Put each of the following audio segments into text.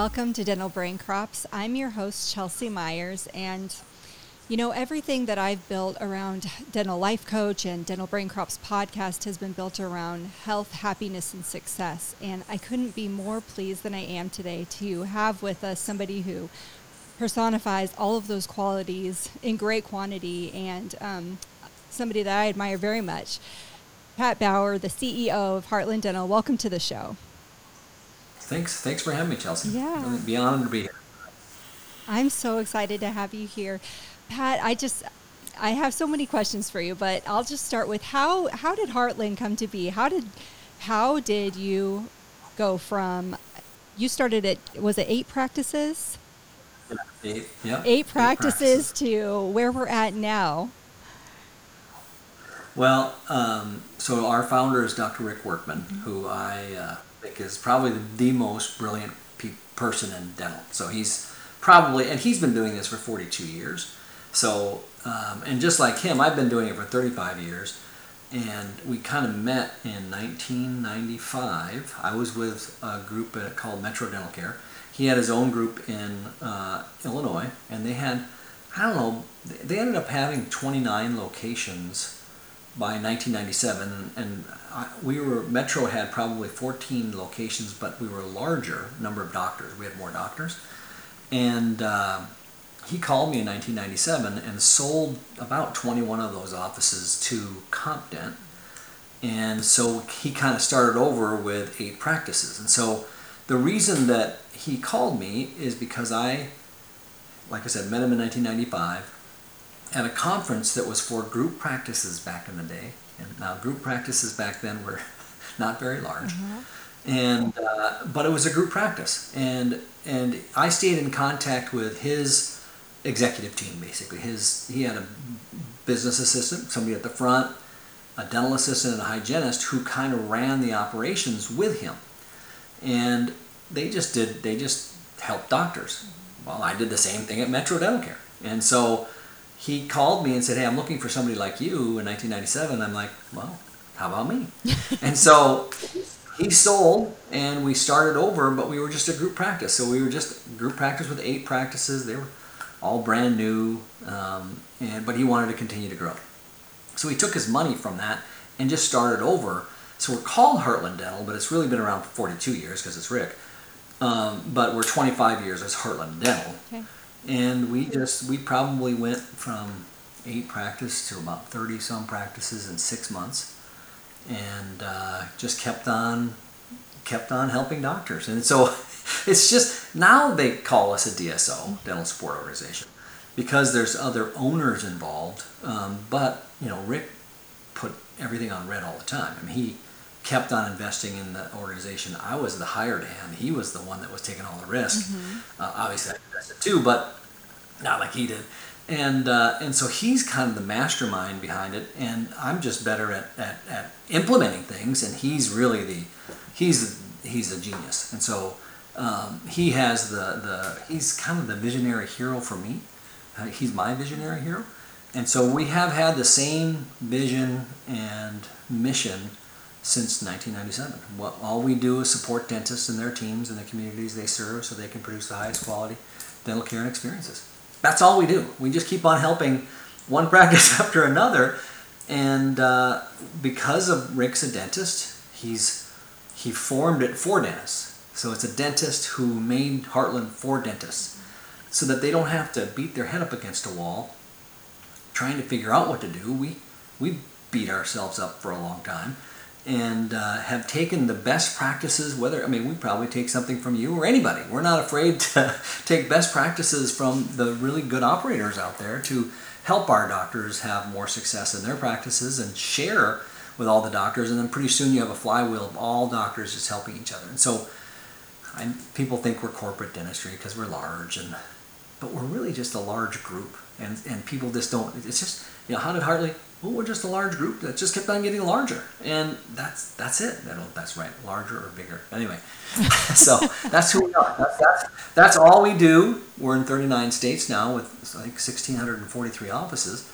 welcome to Dental Brain Crops. I'm your host, Chelsea Myers, and you know, everything that I've built around Dental Life Coach and Dental Brain Crops podcast has been built around health, happiness, and success. And I couldn't be more pleased than I am today to have with us somebody who personifies all of those qualities in great quantity and um, somebody that I admire very much. Pat Bauer, the CEO of Heartland Dental. Welcome to the show. Thanks. Thanks for having me, Chelsea. Yeah. Really be honored to be here. I'm so excited to have you here. Pat, I just I have so many questions for you, but I'll just start with how how did Heartland come to be? How did how did you go from you started at was it eight practices? Eight, yeah. Eight practices, eight practices. to where we're at now. Well, um, so our founder is Dr. Rick Workman, mm-hmm. who I uh, is probably the, most brilliant pe- person in dental. So he's probably, and he's been doing this for 42 years. So, um, and just like him, I've been doing it for 35 years. And we kind of met in 1995. I was with a group called Metro Dental Care. He had his own group in uh, Illinois, and they had, I don't know, they ended up having 29 locations by 1997. And I, we were, Metro had probably 14 locations, but we were a larger number of doctors. We had more doctors. And uh, he called me in 1997 and sold about 21 of those offices to CompDent. And so he kind of started over with eight practices. And so the reason that he called me is because I, like I said, met him in 1995 at a conference that was for group practices back in the day. And now group practices back then were not very large. Mm-hmm. And uh, but it was a group practice, and and I stayed in contact with his executive team basically. His he had a business assistant, somebody at the front, a dental assistant, and a hygienist who kind of ran the operations with him, and they just did they just helped doctors. Well, I did the same thing at Metro Dental Care, and so he called me and said, "Hey, I'm looking for somebody like you in 1997." I'm like, "Well, how about me?" and so he sold and we started over but we were just a group practice so we were just group practice with eight practices they were all brand new, um, and but he wanted to continue to grow. So he took his money from that and just started over. So we're called Heartland Dental, but it's really been around for 42 years because it's Rick. Um, but we're 25 years as Heartland Dental, okay. And we just we probably went from eight practice to about 30 some practices in six months, and uh, just kept on kept on helping doctors. And so it's just now they call us a DSO, dental support organization, because there's other owners involved. Um, but you know, Rick put everything on red all the time. I mean, he kept on investing in the organization. I was the hired hand. He was the one that was taking all the risk. Mm-hmm. Uh, obviously, I invested too, but not like he did. And uh, and so he's kind of the mastermind behind it, and I'm just better at, at, at implementing things, and he's really the he's he's a genius. And so um, he has the, the he's kind of the visionary hero for me. Uh, he's my visionary hero, and so we have had the same vision and mission since 1997. What all we do is support dentists and their teams and the communities they serve, so they can produce the highest quality dental care and experiences. That's all we do. We just keep on helping one practice after another, and uh, because of Rick's a dentist, he's he formed it for dentists so it's a dentist who made Heartland for dentists so that they don't have to beat their head up against a wall trying to figure out what to do. We, we beat ourselves up for a long time and uh, have taken the best practices whether i mean we probably take something from you or anybody we're not afraid to take best practices from the really good operators out there to help our doctors have more success in their practices and share with all the doctors and then pretty soon you have a flywheel of all doctors just helping each other and so I, people think we're corporate dentistry because we're large, and but we're really just a large group, and and people just don't. It's just you know how did Hartley? Well, we're just a large group that just kept on getting larger, and that's that's it. That'll, that's right, larger or bigger. Anyway, so that's who we are. That's, that's that's all we do. We're in 39 states now with like 1,643 offices.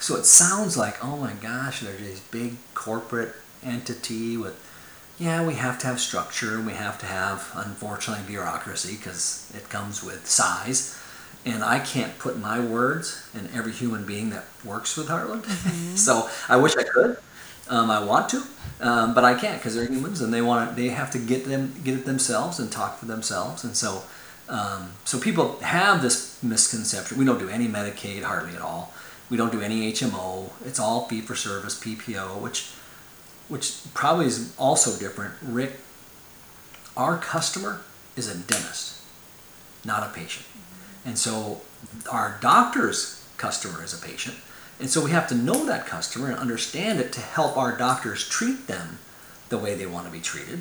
So it sounds like, oh my gosh, there's this big corporate entity with yeah, we have to have structure and we have to have, unfortunately, bureaucracy because it comes with size. And I can't put my words in every human being that works with Heartland. Mm-hmm. so I wish I could. Um, I want to, um, but I can't because they're humans and they want to, they have to get them get it themselves and talk for themselves. And so, um, so people have this misconception. We don't do any Medicaid hardly at all. We don't do any HMO. It's all fee for service PPO, which which probably is also different. Rick, our customer is a dentist, not a patient. And so our doctor's customer is a patient. And so we have to know that customer and understand it to help our doctors treat them the way they want to be treated.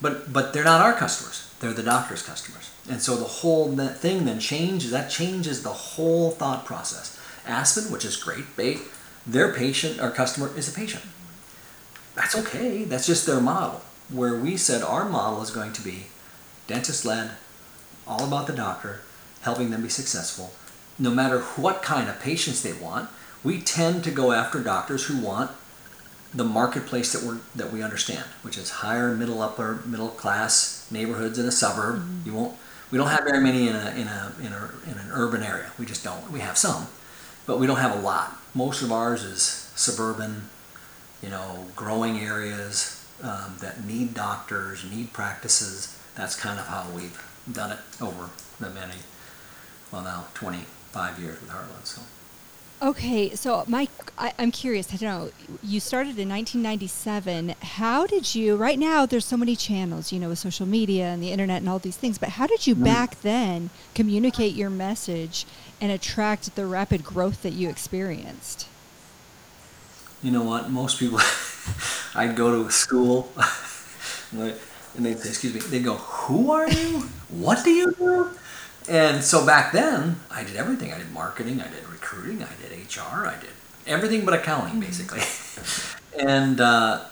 But but they're not our customers. They're the doctor's customers. And so the whole thing then changes. That changes the whole thought process. Aspen, which is great, they, their patient, our customer is a patient. That's okay. That's just their model. Where we said our model is going to be dentist led, all about the doctor, helping them be successful. No matter what kind of patients they want, we tend to go after doctors who want the marketplace that we that we understand, which is higher middle upper middle class neighborhoods in a suburb. Mm-hmm. You won't we don't have very many in a in a in a in an urban area. We just don't. We have some, but we don't have a lot. Most of ours is suburban, you know, growing areas um, that need doctors, need practices. That's kind of how we've done it over the many, well now 25 years with Heartland. So. Okay, so Mike, I, am curious. I don't know. You started in 1997. How did you? Right now, there's so many channels, you know, with social media and the internet and all these things. But how did you mm-hmm. back then communicate your message and attract the rapid growth that you experienced? You know what? Most people, I'd go to school, and they'd say, "Excuse me." They'd go, "Who are you? What do you do?" And so back then, I did everything. I did marketing, I did recruiting, I did HR, I did everything but accounting, mm-hmm. basically. and uh,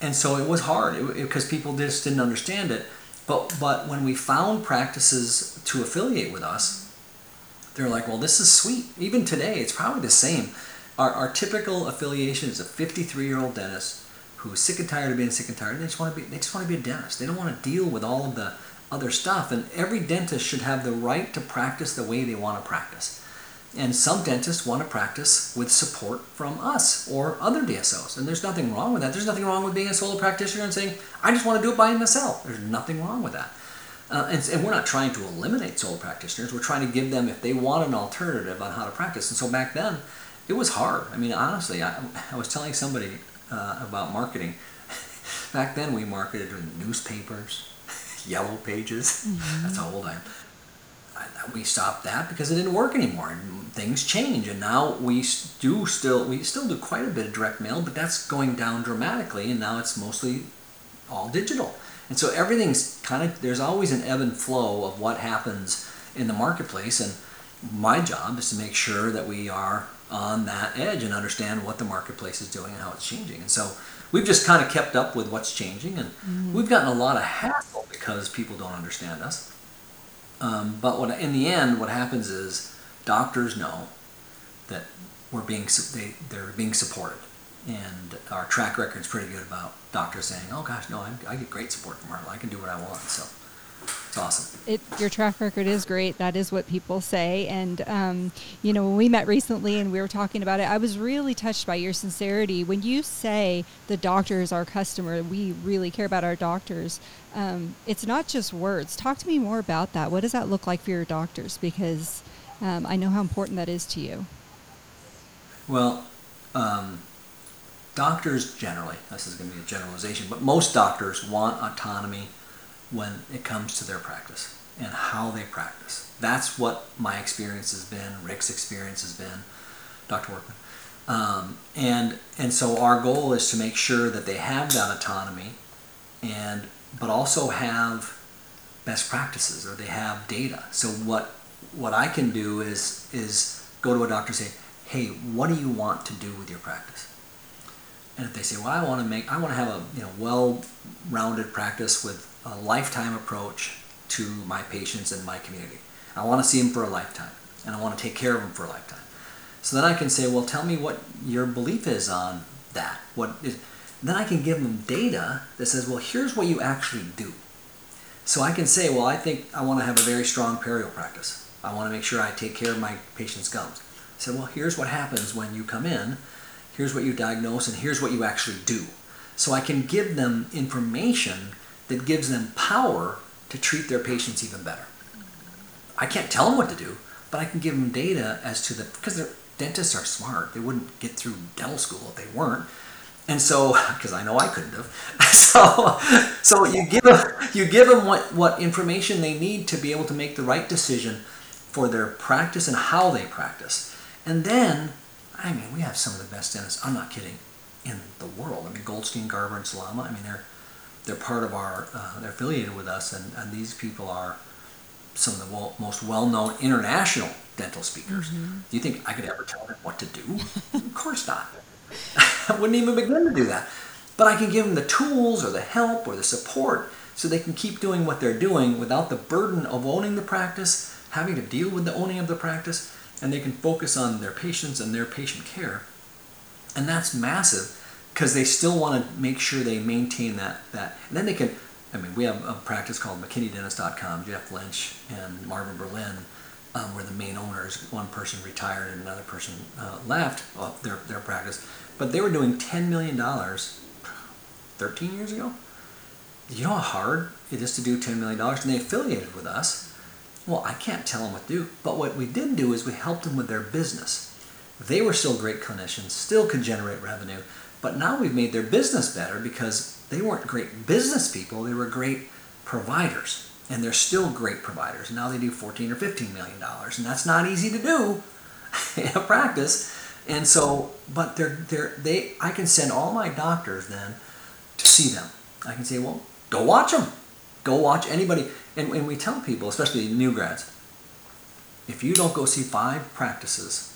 and so it was hard because people just didn't understand it. But but when we found practices to affiliate with us, they're like, well, this is sweet. Even today, it's probably the same. Our, our typical affiliation is a 53 year old dentist who's sick and tired of being sick and tired. They just want to be they just want to be a dentist. They don't want to deal with all of the other stuff. And every dentist should have the right to practice the way they want to practice. And some dentists want to practice with support from us or other DSOs. And there's nothing wrong with that. There's nothing wrong with being a solo practitioner and saying, I just want to do it by myself. There's nothing wrong with that. Uh, and, and, we're not trying to eliminate solo practitioners. We're trying to give them, if they want an alternative on how to practice. And so back then, it was hard. I mean, honestly, I, I was telling somebody uh, about marketing. back then, we marketed in newspapers, yellow pages. Mm-hmm. That's how old I am. we stopped that because it didn't work anymore, and things change. And now we do still we still do quite a bit of direct mail, but that's going down dramatically, and now it's mostly all digital. And so everything's kind of there's always an ebb and flow of what happens in the marketplace, and my job is to make sure that we are on that edge and understand what the marketplace is doing and how it's changing. And so we've just kind of kept up with what's changing, and mm-hmm. we've gotten a lot of hassle because people don't understand us. Um, but what in the end, what happens is doctors know that we're being they they're being supported, and our track record is pretty good about doctors saying, "Oh gosh, no, I'm, i get great support from Marla. I can do what I want." So it's awesome. It, your track record is great. That is what people say. And, um, you know, when we met recently and we were talking about it, I was really touched by your sincerity. When you say the doctor is our customer, we really care about our doctors. Um, it's not just words. Talk to me more about that. What does that look like for your doctors? Because um, I know how important that is to you. Well, um, doctors generally, this is going to be a generalization, but most doctors want autonomy when it comes to their practice and how they practice. That's what my experience has been, Rick's experience has been, Dr. Workman. Um, and and so our goal is to make sure that they have that autonomy and but also have best practices or they have data. So what what I can do is is go to a doctor and say, hey, what do you want to do with your practice? And if they say, well, I want to make, I want to have a you know well-rounded practice with a lifetime approach to my patients and my community. I want to see them for a lifetime, and I want to take care of them for a lifetime. So then I can say, well, tell me what your belief is on that. What is, then I can give them data that says, well, here's what you actually do. So I can say, well, I think I want to have a very strong perio practice. I want to make sure I take care of my patient's gums. I said, well, here's what happens when you come in, here's what you diagnose, and here's what you actually do. So I can give them information that gives them power to treat their patients even better. I can't tell them what to do, but I can give them data as to the because dentists are smart. They wouldn't get through dental school if they weren't. And so, because I know I couldn't have, so so you give them you give them what what information they need to be able to make the right decision for their practice and how they practice. And then, I mean, we have some of the best dentists. I'm not kidding, in the world. I mean, Goldstein, Garber, and Salama. I mean, they're they're part of our uh, they're affiliated with us, and, and these people are some of the well, most well-known international dental speakers. Mm-hmm. Do you think I could ever tell them what to do? of course not. I wouldn't even begin to do that. But I can give them the tools or the help or the support so they can keep doing what they're doing without the burden of owning the practice, having to deal with the owning of the practice, and they can focus on their patients and their patient care. And that's massive because they still want to make sure they maintain that that and then they can I mean, we have a practice called McKinneyDentist.com. Jeff Lynch and Marvin Berlin um, were the main owners. One person retired and another person uh, left well, their, their practice. But they were doing $10 million 13 years ago. You know how hard it is to do $10 million? And they affiliated with us. Well, I can't tell them what to do. But what we did do is we helped them with their business. They were still great clinicians, still could generate revenue. But now we've made their business better because they weren't great business people, they were great providers. And they're still great providers. Now they do 14 or 15 million dollars, and that's not easy to do in a practice. And so, but they're they're they I can send all my doctors then to see them. I can say, well, go watch them. Go watch anybody. And, and we tell people, especially new grads, if you don't go see five practices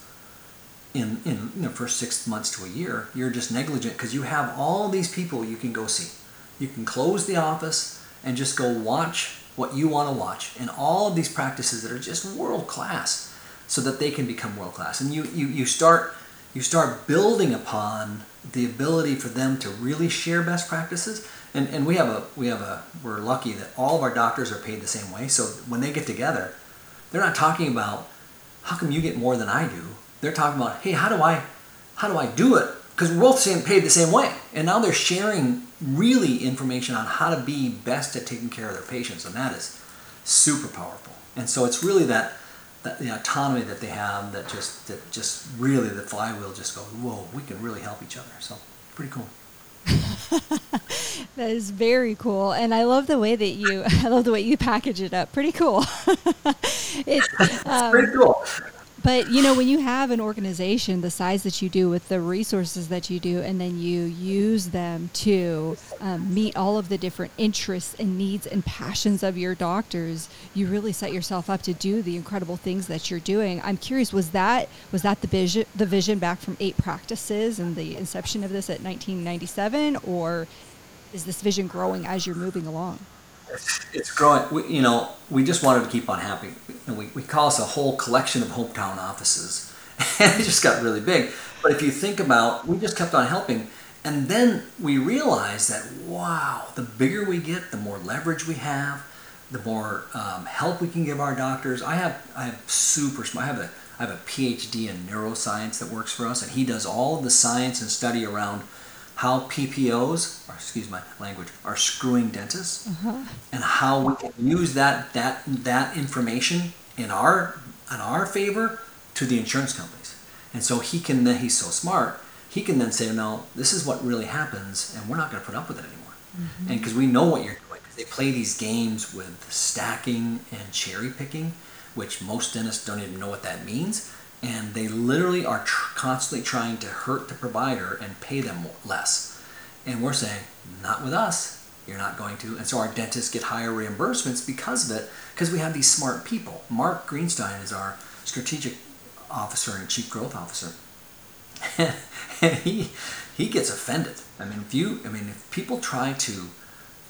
in, in the first six months to a year, you're just negligent because you have all these people you can go see. You can close the office and just go watch what you want to watch and all of these practices that are just world class so that they can become world class. And you, you, you start you start building upon the ability for them to really share best practices. And, and we have a we have a we're lucky that all of our doctors are paid the same way. So when they get together, they're not talking about how come you get more than I do they're talking about, hey, how do I, how do I do it? Because we're both saying paid the same way, and now they're sharing really information on how to be best at taking care of their patients, and that is super powerful. And so it's really that that the autonomy that they have that just that just really the flywheel just goes, whoa, we can really help each other. So pretty cool. that is very cool, and I love the way that you. I love the way you package it up. Pretty cool. it's um, pretty cool. But you know, when you have an organization the size that you do, with the resources that you do, and then you use them to um, meet all of the different interests and needs and passions of your doctors, you really set yourself up to do the incredible things that you're doing. I'm curious, was that was that the vision the vision back from eight practices and the inception of this at 1997, or is this vision growing as you're moving along? It's, growing. We, you know, we just wanted to keep on happening. We, we call us a whole collection of hometown offices, and it just got really big. But if you think about, we just kept on helping, and then we realized that wow, the bigger we get, the more leverage we have, the more um, help we can give our doctors. I have I have super. I have a I have a PhD in neuroscience that works for us, and he does all of the science and study around how PPOs, or excuse my language, are screwing dentists, uh-huh. and how we can use that that that information in our in our favor to the insurance companies. And so he can then he's so smart, he can then say, no, this is what really happens, and we're not going to put up with it anymore. Mm-hmm. And because we know what you're doing, they play these games with stacking and cherry picking, which most dentists don't even know what that means and they literally are tr- constantly trying to hurt the provider and pay them less. And we're saying, not with us. You're not going to. And so our dentists get higher reimbursements because of it, because we have these smart people. Mark Greenstein is our strategic officer and chief growth officer. and he he gets offended. I mean, if you I mean, if people try to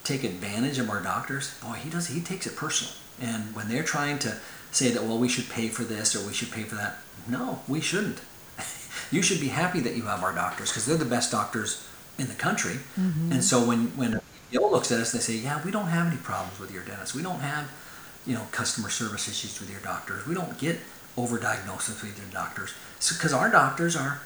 take advantage of our doctors, boy, he does he takes it personal. And when they're trying to say that well we should pay for this or we should pay for that, no, we shouldn't. you should be happy that you have our doctors because they're the best doctors in the country. Mm-hmm. And so when when PPO looks at us, they say, "Yeah, we don't have any problems with your dentist. We don't have, you know, customer service issues with your doctors. We don't get overdiagnosis with your doctors. Because so, our doctors are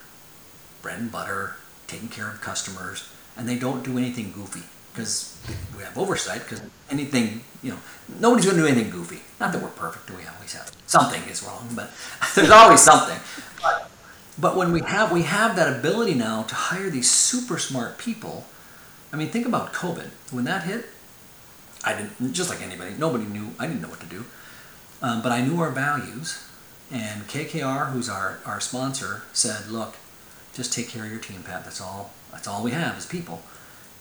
bread and butter, taking care of customers, and they don't do anything goofy because we have oversight. Because anything, you know, nobody's going to do anything goofy. Not that we're perfect. We always have something is wrong, but there's always something. But, but when we have we have that ability now to hire these super smart people. I mean, think about COVID. When that hit, I didn't just like anybody. Nobody knew. I didn't know what to do, um, but I knew our values. And KKR, who's our, our sponsor, said, "Look, just take care of your team, Pat. That's all. That's all we have is people."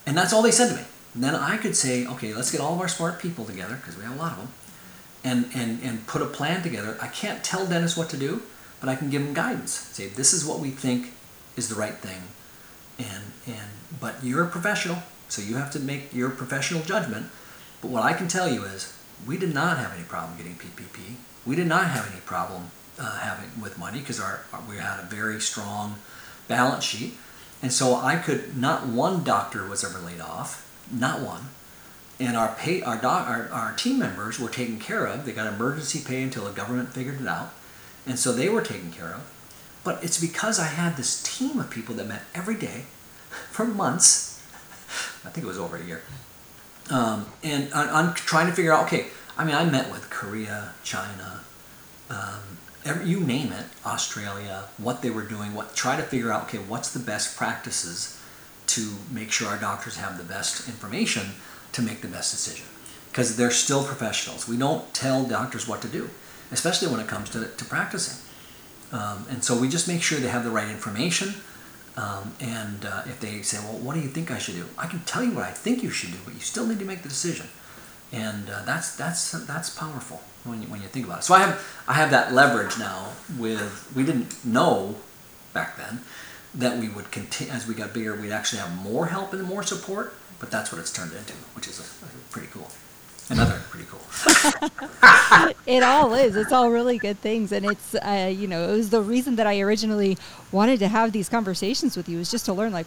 And that's all they said to me. And then I could say, "Okay, let's get all of our smart people together because we have a lot of them, and and and put a plan together." I can't tell Dennis what to do, but I can give him guidance. Say, "This is what we think is the right thing," and and but you're a professional, so you have to make your professional judgment. But what I can tell you is, we did not have any problem getting PPP. We did not have any problem uh, having with money because our, our, we had a very strong balance sheet, and so I could not one doctor was ever laid off, not one, and our pay our doc, our, our team members were taken care of. They got emergency pay until the government figured it out, and so they were taken care of. But it's because I had this team of people that met every day for months. I think it was over a year. Um, and I'm trying to figure out, okay, I mean, I met with Korea, China, um, every, you name it, Australia, what they were doing, what try to figure out, okay, what's the best practices to make sure our doctors have the best information to make the best decision. Because they're still professionals. We don't tell doctors what to do, especially when it comes to, to practicing. Um, and so we just make sure they have the right information. Um, and uh, if they say, well, what do you think I should do? I can tell you what I think you should do, but you still need to make the decision and uh, that's that's that's powerful when you, when you think about it. So I have I have that leverage now. With we didn't know back then that we would continue as we got bigger, we'd actually have more help and more support. But that's what it's turned into, which is a, a pretty cool. Another pretty cool. it all is. It's all really good things, and it's uh, you know it was the reason that I originally wanted to have these conversations with you is just to learn like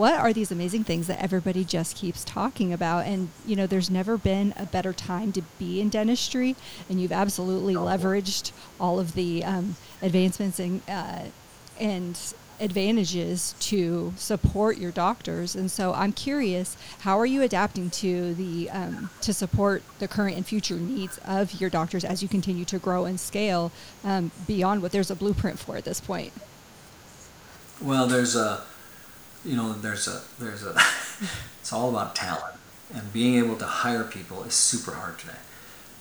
what are these amazing things that everybody just keeps talking about? And, you know, there's never been a better time to be in dentistry, and you've absolutely leveraged all of the um, advancements and, uh, and advantages to support your doctors. And so I'm curious, how are you adapting to the um, to support the current and future needs of your doctors as you continue to grow and scale um, beyond what there's a blueprint for at this point? Well, there's a you know, there's a there's a it's all about talent and being able to hire people is super hard today.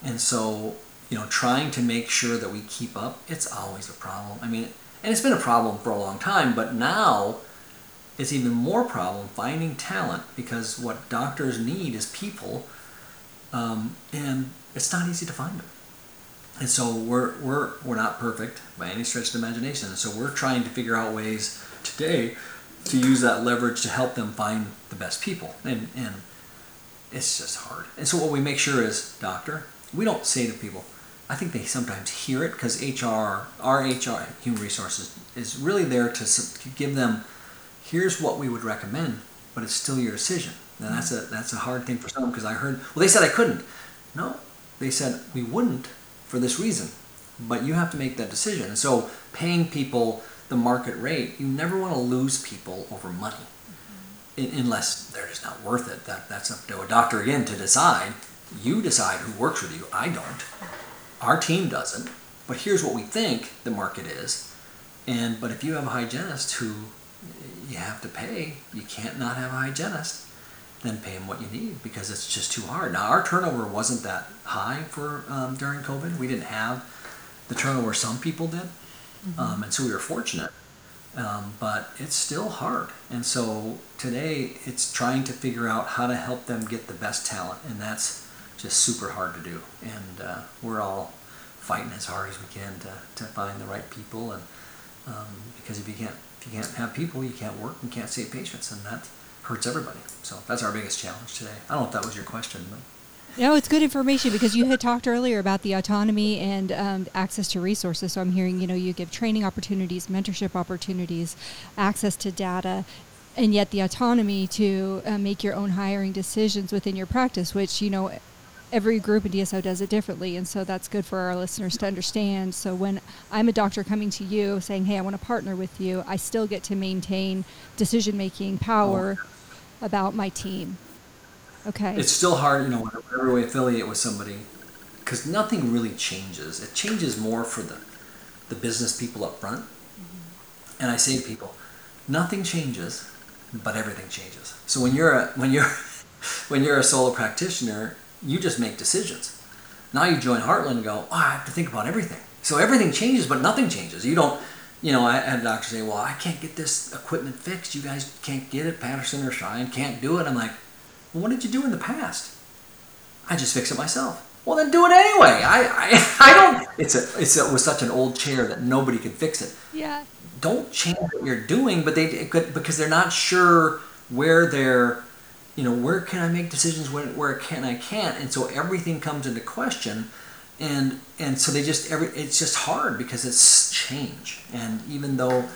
And so, you know, trying to make sure that we keep up, it's always a problem. I mean, and it's been a problem for a long time, but now it's even more problem finding talent because what doctors need is people, um, and it's not easy to find them. And so we're we're we're not perfect by any stretch of the imagination. And so we're trying to figure out ways today to use that leverage to help them find the best people. And, and it's just hard. And so what we make sure is, doctor, we don't say to people, I think they sometimes hear it because HR, our HR, human resources, is really there to give them, here's what we would recommend, but it's still your decision. And that's a that's a hard thing for some because I heard, well, they said I couldn't. No, they said we wouldn't for this reason, but you have to make that decision. And so paying people the market rate, you never want to lose people over money mm-hmm. unless they're just not worth it. That, that's up to a doctor again to decide. You decide who works with you. I don't. Our team doesn't. But here's what we think the market is. And but if you have a hygienist who you have to pay, you can't not have a hygienist, then pay them what you need because it's just too hard. Now our turnover wasn't that high for um, during COVID. We didn't have the turnover some people did. Mm-hmm. Um, and so we were fortunate. Um, but it's still hard. And so today it's trying to figure out how to help them get the best talent. And that's just super hard to do. And uh, we're all fighting as hard as we can to, to find the right people. And um, because if you can't if you can't have people, you can't work and can't save patients, and that hurts everybody. So that's our biggest challenge today. I don't know if that was your question, but. No, it's good information because you had talked earlier about the autonomy and um, access to resources. So I'm hearing, you know, you give training opportunities, mentorship opportunities, access to data. and yet the autonomy to uh, make your own hiring decisions within your practice, which you know every group in DSO does it differently, and so that's good for our listeners to understand. So when I'm a doctor coming to you saying, "Hey, I want to partner with you," I still get to maintain decision making power oh. about my team. Okay. It's still hard, you know, whenever we affiliate with somebody, because nothing really changes. It changes more for the the business people up front. Mm-hmm. And I say to people, nothing changes, but everything changes. So when you're a, when you're when you're a solo practitioner, you just make decisions. Now you join Heartland and go, oh, I have to think about everything. So everything changes, but nothing changes. You don't, you know, I had a doctor say, well, I can't get this equipment fixed. You guys can't get it. Patterson or Schein can't do it. I'm like, well, what did you do in the past? I just fix it myself. Well, then do it anyway. I, I, I don't. It's a, it's a, it was such an old chair that nobody could fix it. Yeah. Don't change what you're doing, but they could because they're not sure where they're you know, where can I make decisions when where can I can't, and so everything comes into question, and and so they just every it's just hard because it's change, and even though,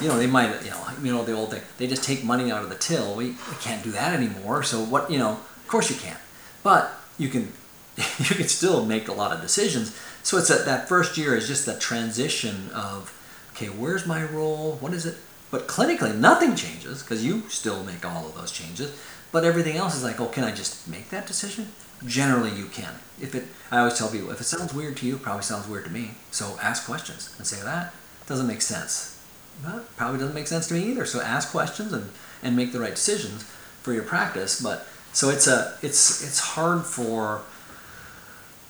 you know, they might you know you know the old thing they just take money out of the till. We, we can't do that anymore. So what you know, of course you can't, but you can you can still make a lot of decisions. So it's that that first year is just the transition of okay, where's my role? What is it? But clinically, nothing changes because you still make all of those changes. But everything else is like, oh, can I just make that decision? Generally, you can. If it, I always tell people, if it sounds weird to you, probably sounds weird to me. So ask questions and say that doesn't make sense. That probably doesn't make sense to me either. So ask questions and, and make the right decisions for your practice. But so it's a it's it's hard for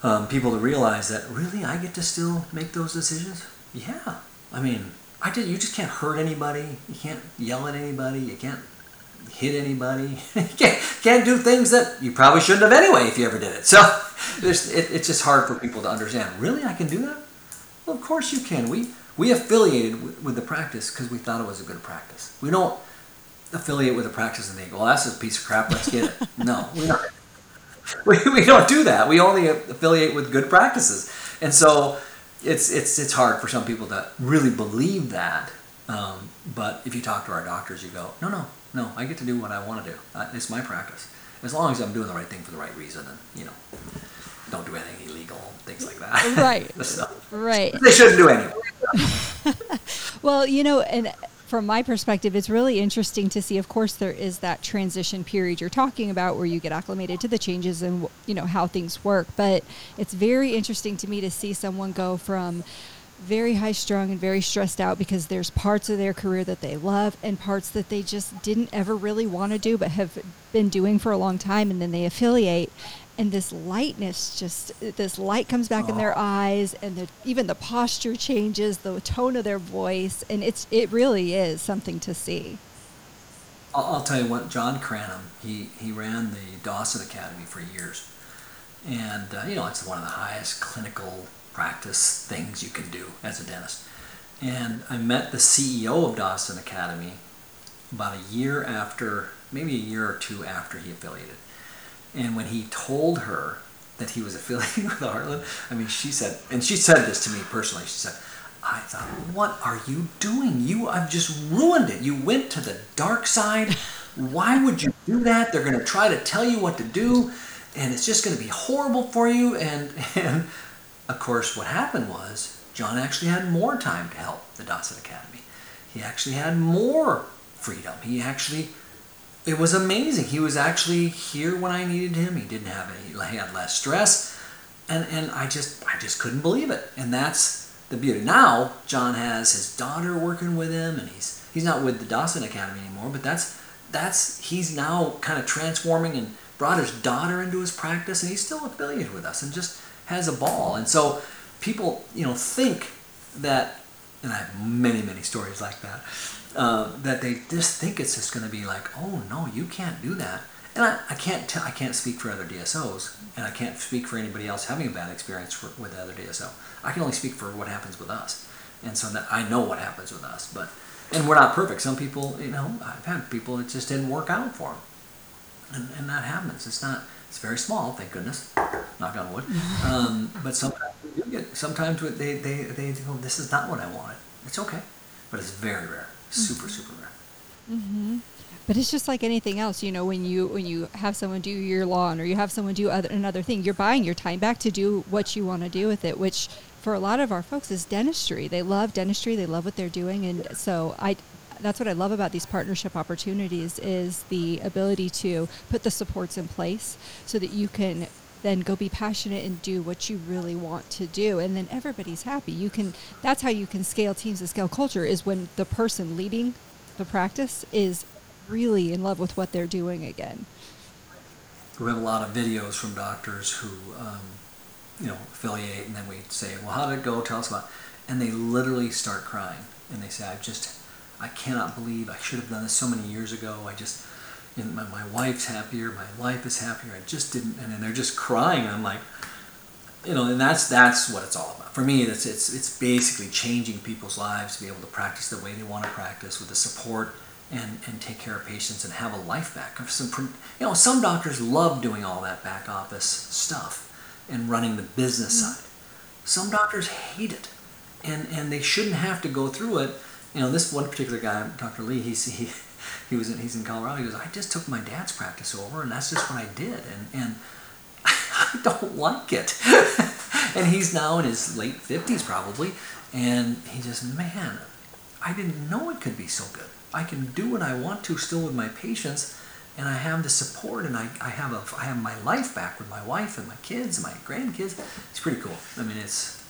um, people to realize that really I get to still make those decisions. Yeah, I mean I did. You just can't hurt anybody. You can't yell at anybody. You can't hit anybody. can't, can't do things that you probably shouldn't have anyway if you ever did it. So it, it's just hard for people to understand. Really, I can do that? Well, of course you can. We we affiliated with, with the practice because we thought it was a good practice. We don't affiliate with a practice and think, well, that's a piece of crap. Let's get it. no, we don't. We, we don't do that. We only affiliate with good practices, and so it's it's it's hard for some people to really believe that. Um, but if you talk to our doctors, you go, no, no, no, I get to do what I want to do. Uh, it's my practice. As long as I'm doing the right thing for the right reason and, you know, don't do anything illegal, things like that. Right. right. They shouldn't do anything. well, you know, and from my perspective, it's really interesting to see. Of course, there is that transition period you're talking about where you get acclimated to the changes and you know how things work. But it's very interesting to me to see someone go from very high strung and very stressed out because there's parts of their career that they love and parts that they just didn't ever really want to do but have been doing for a long time and then they affiliate and this lightness just this light comes back oh. in their oh. eyes and the, even the posture changes the tone of their voice and it's it really is something to see I'll, I'll tell you what John Cranham he he ran the Dawson Academy for years and uh, you know it's one of the highest clinical practice things you can do as a dentist. And I met the CEO of Dawson Academy about a year after, maybe a year or two after he affiliated. And when he told her that he was affiliated with Heartland, I mean, she said, and she said this to me personally, she said, I thought, what are you doing? You I've just ruined it. You went to the dark side. Why would you do that? They're going to try to tell you what to do, and it's just going to be horrible for you. And, and of course, what happened was John actually had more time to help the Dawson Academy. He actually had more freedom. He actually, it was amazing. He was actually here when I needed him. He didn't have any, he had less stress, and and I just I just couldn't believe it. And that's the beauty. Now John has his daughter working with him, and he's he's not with the Dawson Academy anymore. But that's that's he's now kind of transforming and brought his daughter into his practice, and he's still affiliated with us, and just has a ball. And so people, you know, think that, and I have many, many stories like that, uh, that they just think it's just going to be like, oh no, you can't do that. And I, I can't tell, I can't speak for other DSOs, and I can't speak for anybody else having a bad experience for, with the other DSO. I can only speak for what happens with us, and so that I know what happens with us. But and we're not perfect. Some people, you know, I've had people that just didn't work out for them, and, and that happens. It's not it's very small, thank goodness. Knock on wood. Um, but sometimes we do get. Sometimes they they they go, "This is not what I wanted." It's okay, but it's very rare. Super super rare. Mm-hmm. But it's just like anything else, you know, when you when you have someone do your lawn or you have someone do other, another thing, you're buying your time back to do what you want to do with it, which for a lot of our folks is dentistry. They love dentistry, they love what they're doing, and so I that's what I love about these partnership opportunities is the ability to put the supports in place so that you can then go be passionate and do what you really want to do. And then everybody's happy. You can that's how you can scale teams and scale culture is when the person leading the practice is really in love with what they're doing again. We have a lot of videos from doctors who um, you know affiliate and then we say well how did it go? Tell us about it. and they literally start crying and they say i just i cannot believe i should have done this so many years ago. I just and my, my wife's happier, my life is happier. I just didn't, and then they're just crying. I'm like, you know, and that's that's what it's all about. For me, it's it's it's basically changing people's lives to be able to practice the way they want to practice with the support and and take care of patients and have a life back. Some, you know, some doctors love doing all that back office stuff and running the business mm-hmm. side. Some doctors hate it, and and they shouldn't have to go through it. You know, this one particular guy, Dr. Lee, he's he he was in, he's in Colorado. He goes, I just took my dad's practice over, and that's just what I did, and and I don't like it. and he's now in his late fifties probably, and he just man, I didn't know it could be so good. I can do what I want to still with my patients, and I have the support, and I, I have a I have my life back with my wife and my kids and my grandkids. It's pretty cool. I mean, it's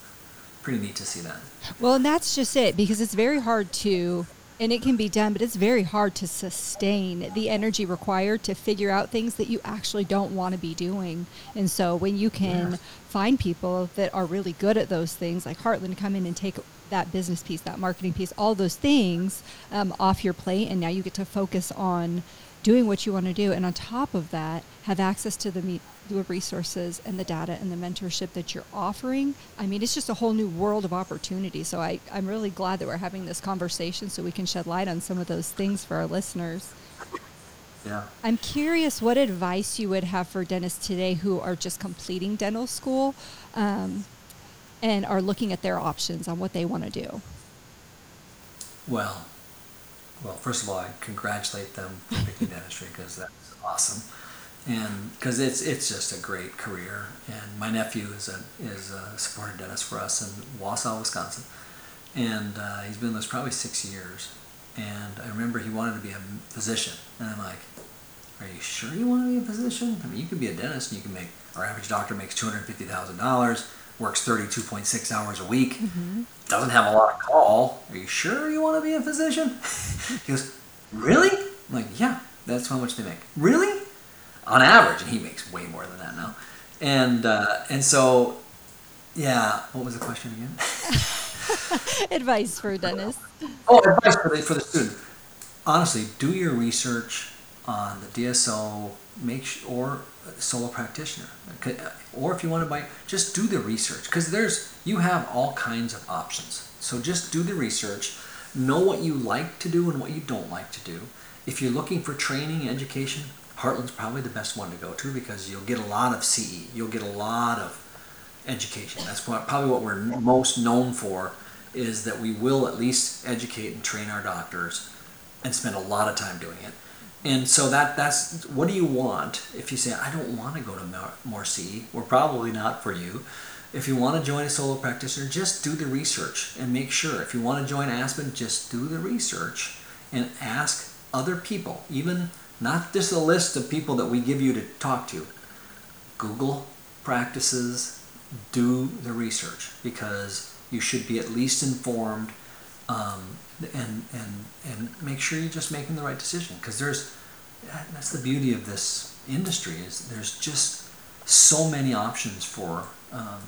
pretty neat to see that. Well, and that's just it because it's very hard to and it can be done, but it's very hard to sustain the energy required to figure out things that you actually don't want to be doing. And so when you can yeah. find people that are really good at those things, like Heartland, come in and take that business piece, that marketing piece, all those things um, off your plate, and now you get to focus on doing what you want to do. And on top of that, have access to the the resources and the data and the mentorship that you're offering. I mean, it's just a whole new world of opportunity. So I, I'm really glad that we're having this conversation so we can shed light on some of those things for our listeners. Yeah. I'm curious what advice you would have for dentists today who are just completing dental school um, and are looking at their options on what they want to do. Well, well, first of all, I congratulate them for picking dentistry because that's awesome and because it's it's just a great career. And my nephew is a is a supported dentist for us in Wausau, Wisconsin, and uh, he's been with us probably six years. And I remember he wanted to be a physician, and I'm like, "Are you sure you want to be a physician? I mean, you could be a dentist, and you can make our average doctor makes two hundred fifty thousand dollars, works thirty two point six hours a week, mm-hmm. doesn't have a lot of call. Are you sure you want to be a physician?" he goes, "Really?" I'm like, "Yeah, that's how much they make." Really? On average, and he makes way more than that now. And uh, and so, yeah. What was the question again? advice for Dennis. Oh, advice for the for the student. Honestly, do your research on the DSO, make sh- or solo practitioner, or if you want to buy, just do the research because there's you have all kinds of options. So just do the research, know what you like to do and what you don't like to do. If you're looking for training, education, Heartland's probably the best one to go to because you'll get a lot of CE. You'll get a lot of education. That's probably what we're most known for is that we will at least educate and train our doctors and spend a lot of time doing it. And so that that's what do you want? If you say I don't want to go to more, more CE, we're probably not for you. If you want to join a solo practitioner, just do the research and make sure. If you want to join Aspen, just do the research and ask other people, even not just a list of people that we give you to talk to. Google practices, do the research because you should be at least informed um, and, and, and make sure you're just making the right decision because there's that's the beauty of this industry is there's just so many options for um,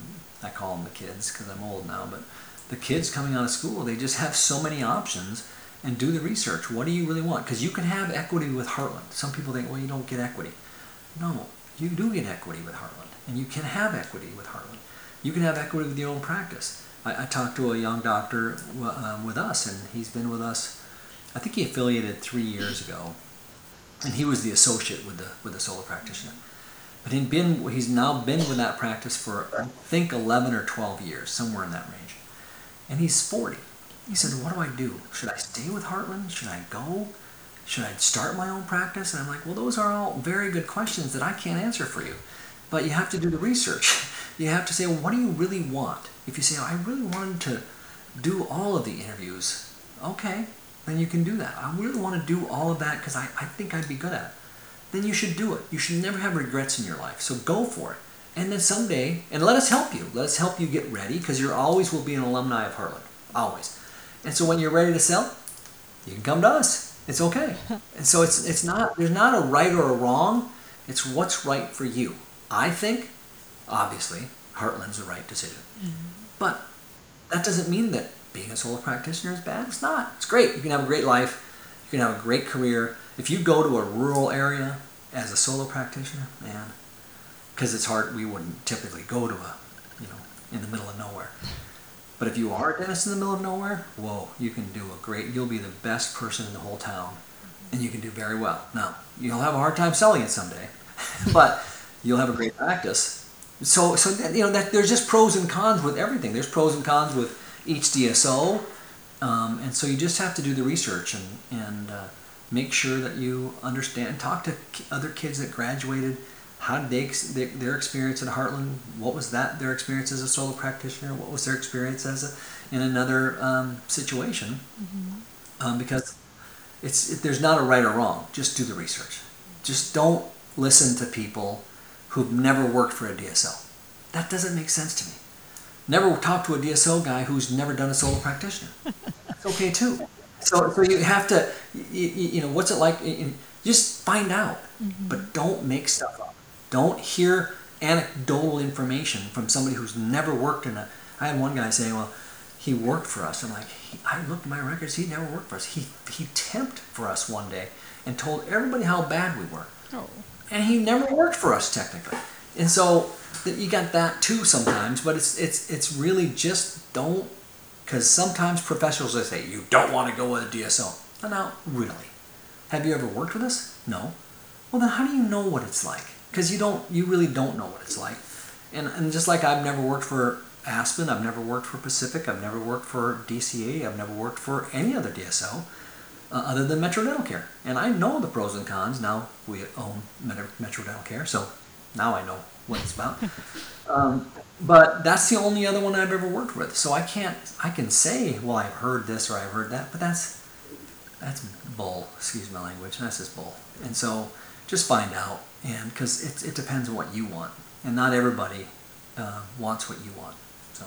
I call them the kids because I'm old now but the kids coming out of school they just have so many options and do the research. What do you really want? Because you can have equity with Heartland. Some people think, well, you don't get equity. No, you do get equity with Heartland, and you can have equity with Heartland. You can have equity with your own practice. I, I talked to a young doctor um, with us, and he's been with us. I think he affiliated three years ago, and he was the associate with the with the solo practitioner. But he's been he's now been with that practice for I think 11 or 12 years, somewhere in that range, and he's 40 he said, What do I do? Should I stay with Heartland? Should I go? should I start my own practice? And I'm like, well, those are all very good questions that I can't answer for you. But you have to do the research. You have to say, well, what do you really want? If you say, oh, I really wanted to do all of the interviews, okay, then you can do that. I really want to do all of that because I, I think I'd be good at it. Then you should do it. You should never have regrets in your life. So go for it. And then someday, and let us help you. Let us help you get ready because you always will be an alumni of Heartland. Always. And so when you're ready to sell, you can come to us. It's okay. and so it's it's not there's not a right or a wrong. It's what's right for you. I think, obviously, Heartland's the right decision. Mm-hmm. But that doesn't mean that being a solo practitioner is bad. It's not. It's great. You can have a great life. You can have a great career. If you go to a rural area as a solo practitioner, man, because it's hard, we wouldn't typically go to a, you know, in the middle of nowhere. But if you are a dentist in the middle of nowhere, whoa, you can do a great, you'll be the best person in the whole town and you can do very well. Now, you'll have a hard time selling it someday, but you'll have a great practice. So, so that, you know that there's just pros and cons with everything. There's pros and cons with each DSO, um, and so you just have to do the research and and uh, make sure that you understand. Talk to other kids that graduated. How did they their experience at Heartland? What was that their experience as a solo practitioner? What was their experience as a in another um, situation? Mm-hmm. Um, because it's it, there's not a right or wrong. Just do the research. Just don't listen to people who've never worked for a DSO. That doesn't make sense to me. Never talk to a DSO guy who's never done a solo practitioner. It's okay too. So, so you have to, you, you know, what's it like? Just find out, mm-hmm. but don't make stuff up. Don't hear anecdotal information from somebody who's never worked in a. I had one guy saying, "Well, he worked for us." I'm like, I looked at my records. He never worked for us. He he temped for us one day and told everybody how bad we were. Oh and he never worked for us technically. And so you got that too sometimes, but it's it's it's really just don't because sometimes professionals they say you don't want to go with a DSO. Now, really. Have you ever worked with us? No. Well, then how do you know what it's like? Because you don't, you really don't know what it's like. And and just like I've never worked for Aspen, I've never worked for Pacific, I've never worked for DCA, I've never worked for any other DSO uh, other than Metro Dental Care. And I know the pros and cons. Now we own Metro Dental Care, so now I know what it's about. um, but that's the only other one I've ever worked with. So I can't, I can say, well, I've heard this or I've heard that, but that's, that's bull, excuse my language, that's just bull. And so just find out, and because it, it depends on what you want. And not everybody uh, wants what you want. So.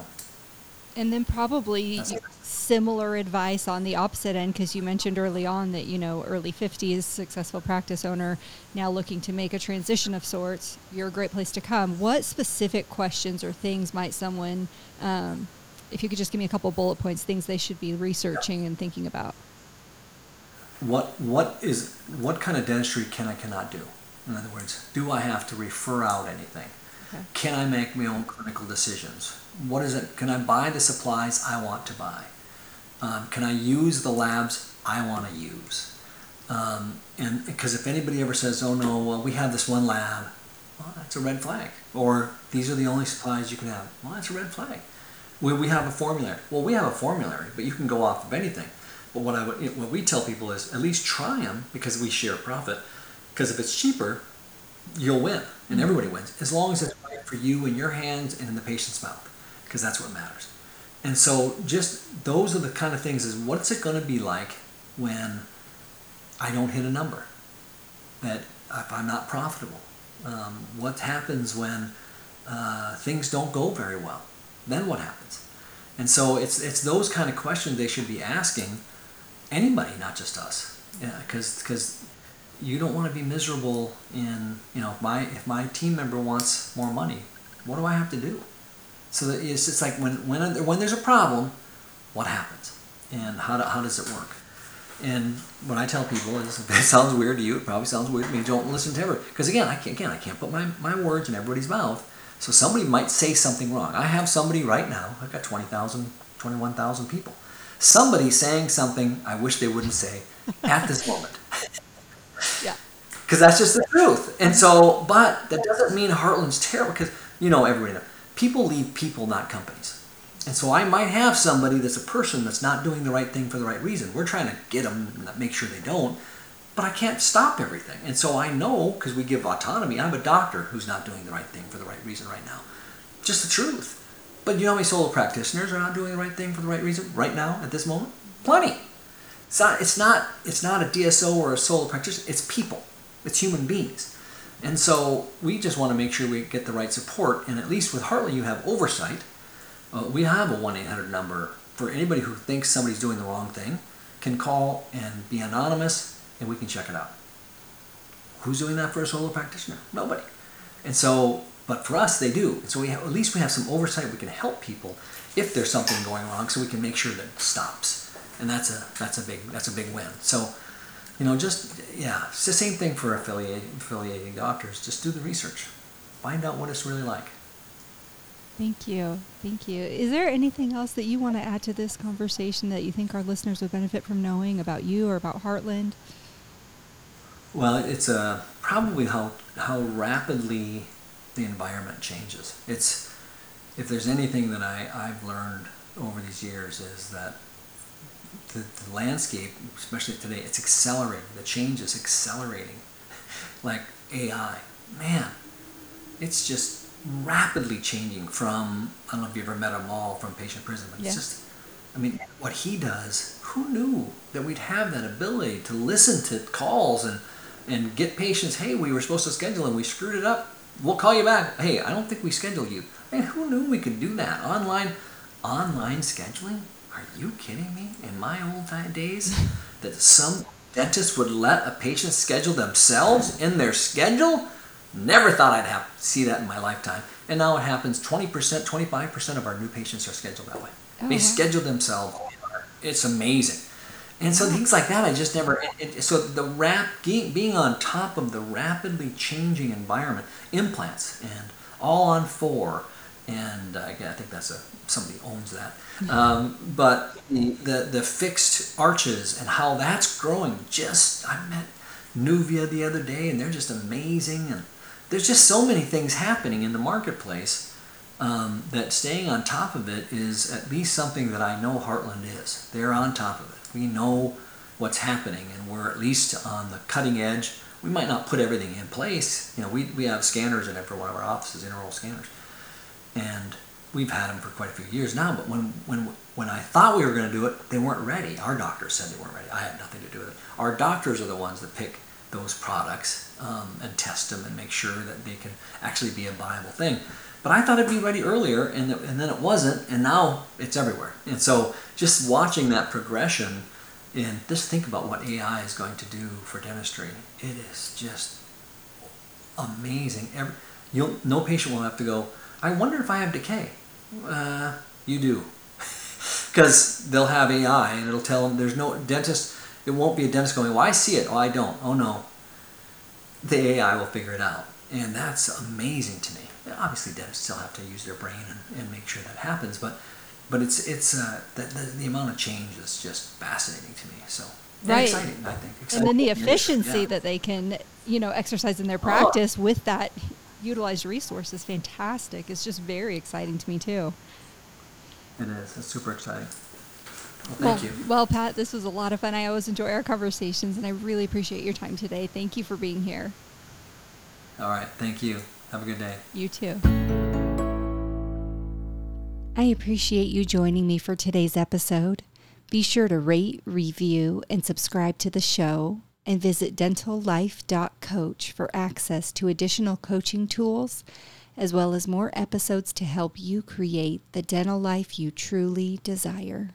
And then probably similar advice on the opposite end because you mentioned early on that you know early 50s successful practice owner now looking to make a transition of sorts you're a great place to come what specific questions or things might someone um, if you could just give me a couple bullet points things they should be researching and thinking about what what is what kind of dentistry can i cannot do in other words do i have to refer out anything okay. can i make my own clinical decisions what is it? Can I buy the supplies I want to buy? Um, can I use the labs I want to use? Um, and because if anybody ever says, "Oh no, well we have this one lab," well that's a red flag. Or these are the only supplies you can have. Well, that's a red flag. We, we have a formulary. Well, we have a formulary, but you can go off of anything. But what I would, what we tell people is at least try them because we share profit. Because if it's cheaper, you'll win, and mm-hmm. everybody wins as long as it's right for you in your hands and in the patient's mouth because that's what matters. And so, just those are the kind of things is what's it going to be like when I don't hit a number? That if I'm not profitable? Um, what happens when uh, things don't go very well? Then what happens? And so, it's, it's those kind of questions they should be asking anybody, not just us. Because yeah, because you don't want to be miserable in, you know, if my, if my team member wants more money, what do I have to do? So that it's just like when, when, when there's a problem, what happens? And how, do, how does it work? And what I tell people is, if it sounds weird to you, it probably sounds weird to me. Don't listen to everybody. Because again, I can't, again, I can't put my, my words in everybody's mouth. So somebody might say something wrong. I have somebody right now, I've got 20,000, 21,000 people. Somebody saying something I wish they wouldn't say at this moment. Because that's just the truth. And so, but that doesn't mean Heartland's terrible because, you know, everybody knows people leave people, not companies. And so I might have somebody that's a person that's not doing the right thing for the right reason. We're trying to get them, make sure they don't. but I can't stop everything. And so I know because we give autonomy. I'm a doctor who's not doing the right thing for the right reason right now. Just the truth. But you know how many solo practitioners are not doing the right thing for the right reason right now at this moment? Plenty. It's not. It's not. It's not a DSO or a solo practitioner. It's people. It's human beings. And so we just want to make sure we get the right support. And at least with Heartland, you have oversight. Uh, we have a 1 800 number for anybody who thinks somebody's doing the wrong thing, can call and be anonymous, and we can check it out. Who's doing that for a solo practitioner? Nobody. And so, but for us, they do. So we have, at least we have some oversight. We can help people if there's something going wrong, so we can make sure that it stops. And that's a that's a big that's a big win. So you know, just yeah, it's the same thing for affiliating affiliating doctors. Just do the research, find out what it's really like. Thank you, thank you. Is there anything else that you want to add to this conversation that you think our listeners would benefit from knowing about you or about Heartland? Well, it's uh, probably how how rapidly the environment changes. It's if there's anything that I, I've learned over these years is that the, the landscape, especially today, it's accelerating. The change is accelerating. like AI, man, it's just rapidly changing from, I don't know if you ever met Amol from Patient Prism, but yeah. it's just, I mean, what he does, who knew that we'd have that ability to listen to calls and, and get patients, hey, we were supposed to schedule and we screwed it up. We'll call you back. Hey, I don't think we scheduled you. I mean, who knew we could do that? Online, online scheduling? Are you kidding me? In my old days, that some dentist would let a patient schedule themselves in their schedule? Never thought I'd have see that in my lifetime. And now it happens 20%, 25% of our new patients are scheduled that way. Oh, they wow. schedule themselves. It's amazing. And so things like that, I just never. It, it, so the rap being on top of the rapidly changing environment, implants and all on four, and uh, again, I think that's a somebody owns that. Um, but the, the, the fixed arches and how that's growing. Just I met Nuvia the other day, and they're just amazing. And there's just so many things happening in the marketplace um, that staying on top of it is at least something that I know Heartland is. They're on top of it. We know what's happening, and we're at least on the cutting edge. We might not put everything in place. You know, we, we have scanners in every one of our offices, intraoral scanners, and we've had them for quite a few years now. But when when when I thought we were going to do it, they weren't ready. Our doctors said they weren't ready. I had nothing to do with it. Our doctors are the ones that pick those products um, and test them and make sure that they can actually be a viable thing. But I thought it'd be ready earlier, and, and then it wasn't, and now it's everywhere. And so just watching that progression, and just think about what AI is going to do for dentistry. It is just amazing. Every, no patient will have to go, I wonder if I have decay. Uh, you do. Because they'll have AI and it'll tell them there's no dentist, it won't be a dentist going, well, I see it. Oh, I don't. Oh, no. The AI will figure it out. And that's amazing to me. Obviously, dentists still have to use their brain and, and make sure that happens, but but it's it's uh, the, the, the amount of change is just fascinating to me. So right. exciting, I think. Exciting. And then the efficiency yeah. that they can, you know, exercise in their oh. practice oh. with that utilized resource is fantastic. It's just very exciting to me too. It is. It's super exciting. Well, thank well, you. Well, Pat, this was a lot of fun. I always enjoy our conversations, and I really appreciate your time today. Thank you for being here. All right. Thank you. Have a good day. You too. I appreciate you joining me for today's episode. Be sure to rate, review, and subscribe to the show and visit dentallife.coach for access to additional coaching tools as well as more episodes to help you create the dental life you truly desire.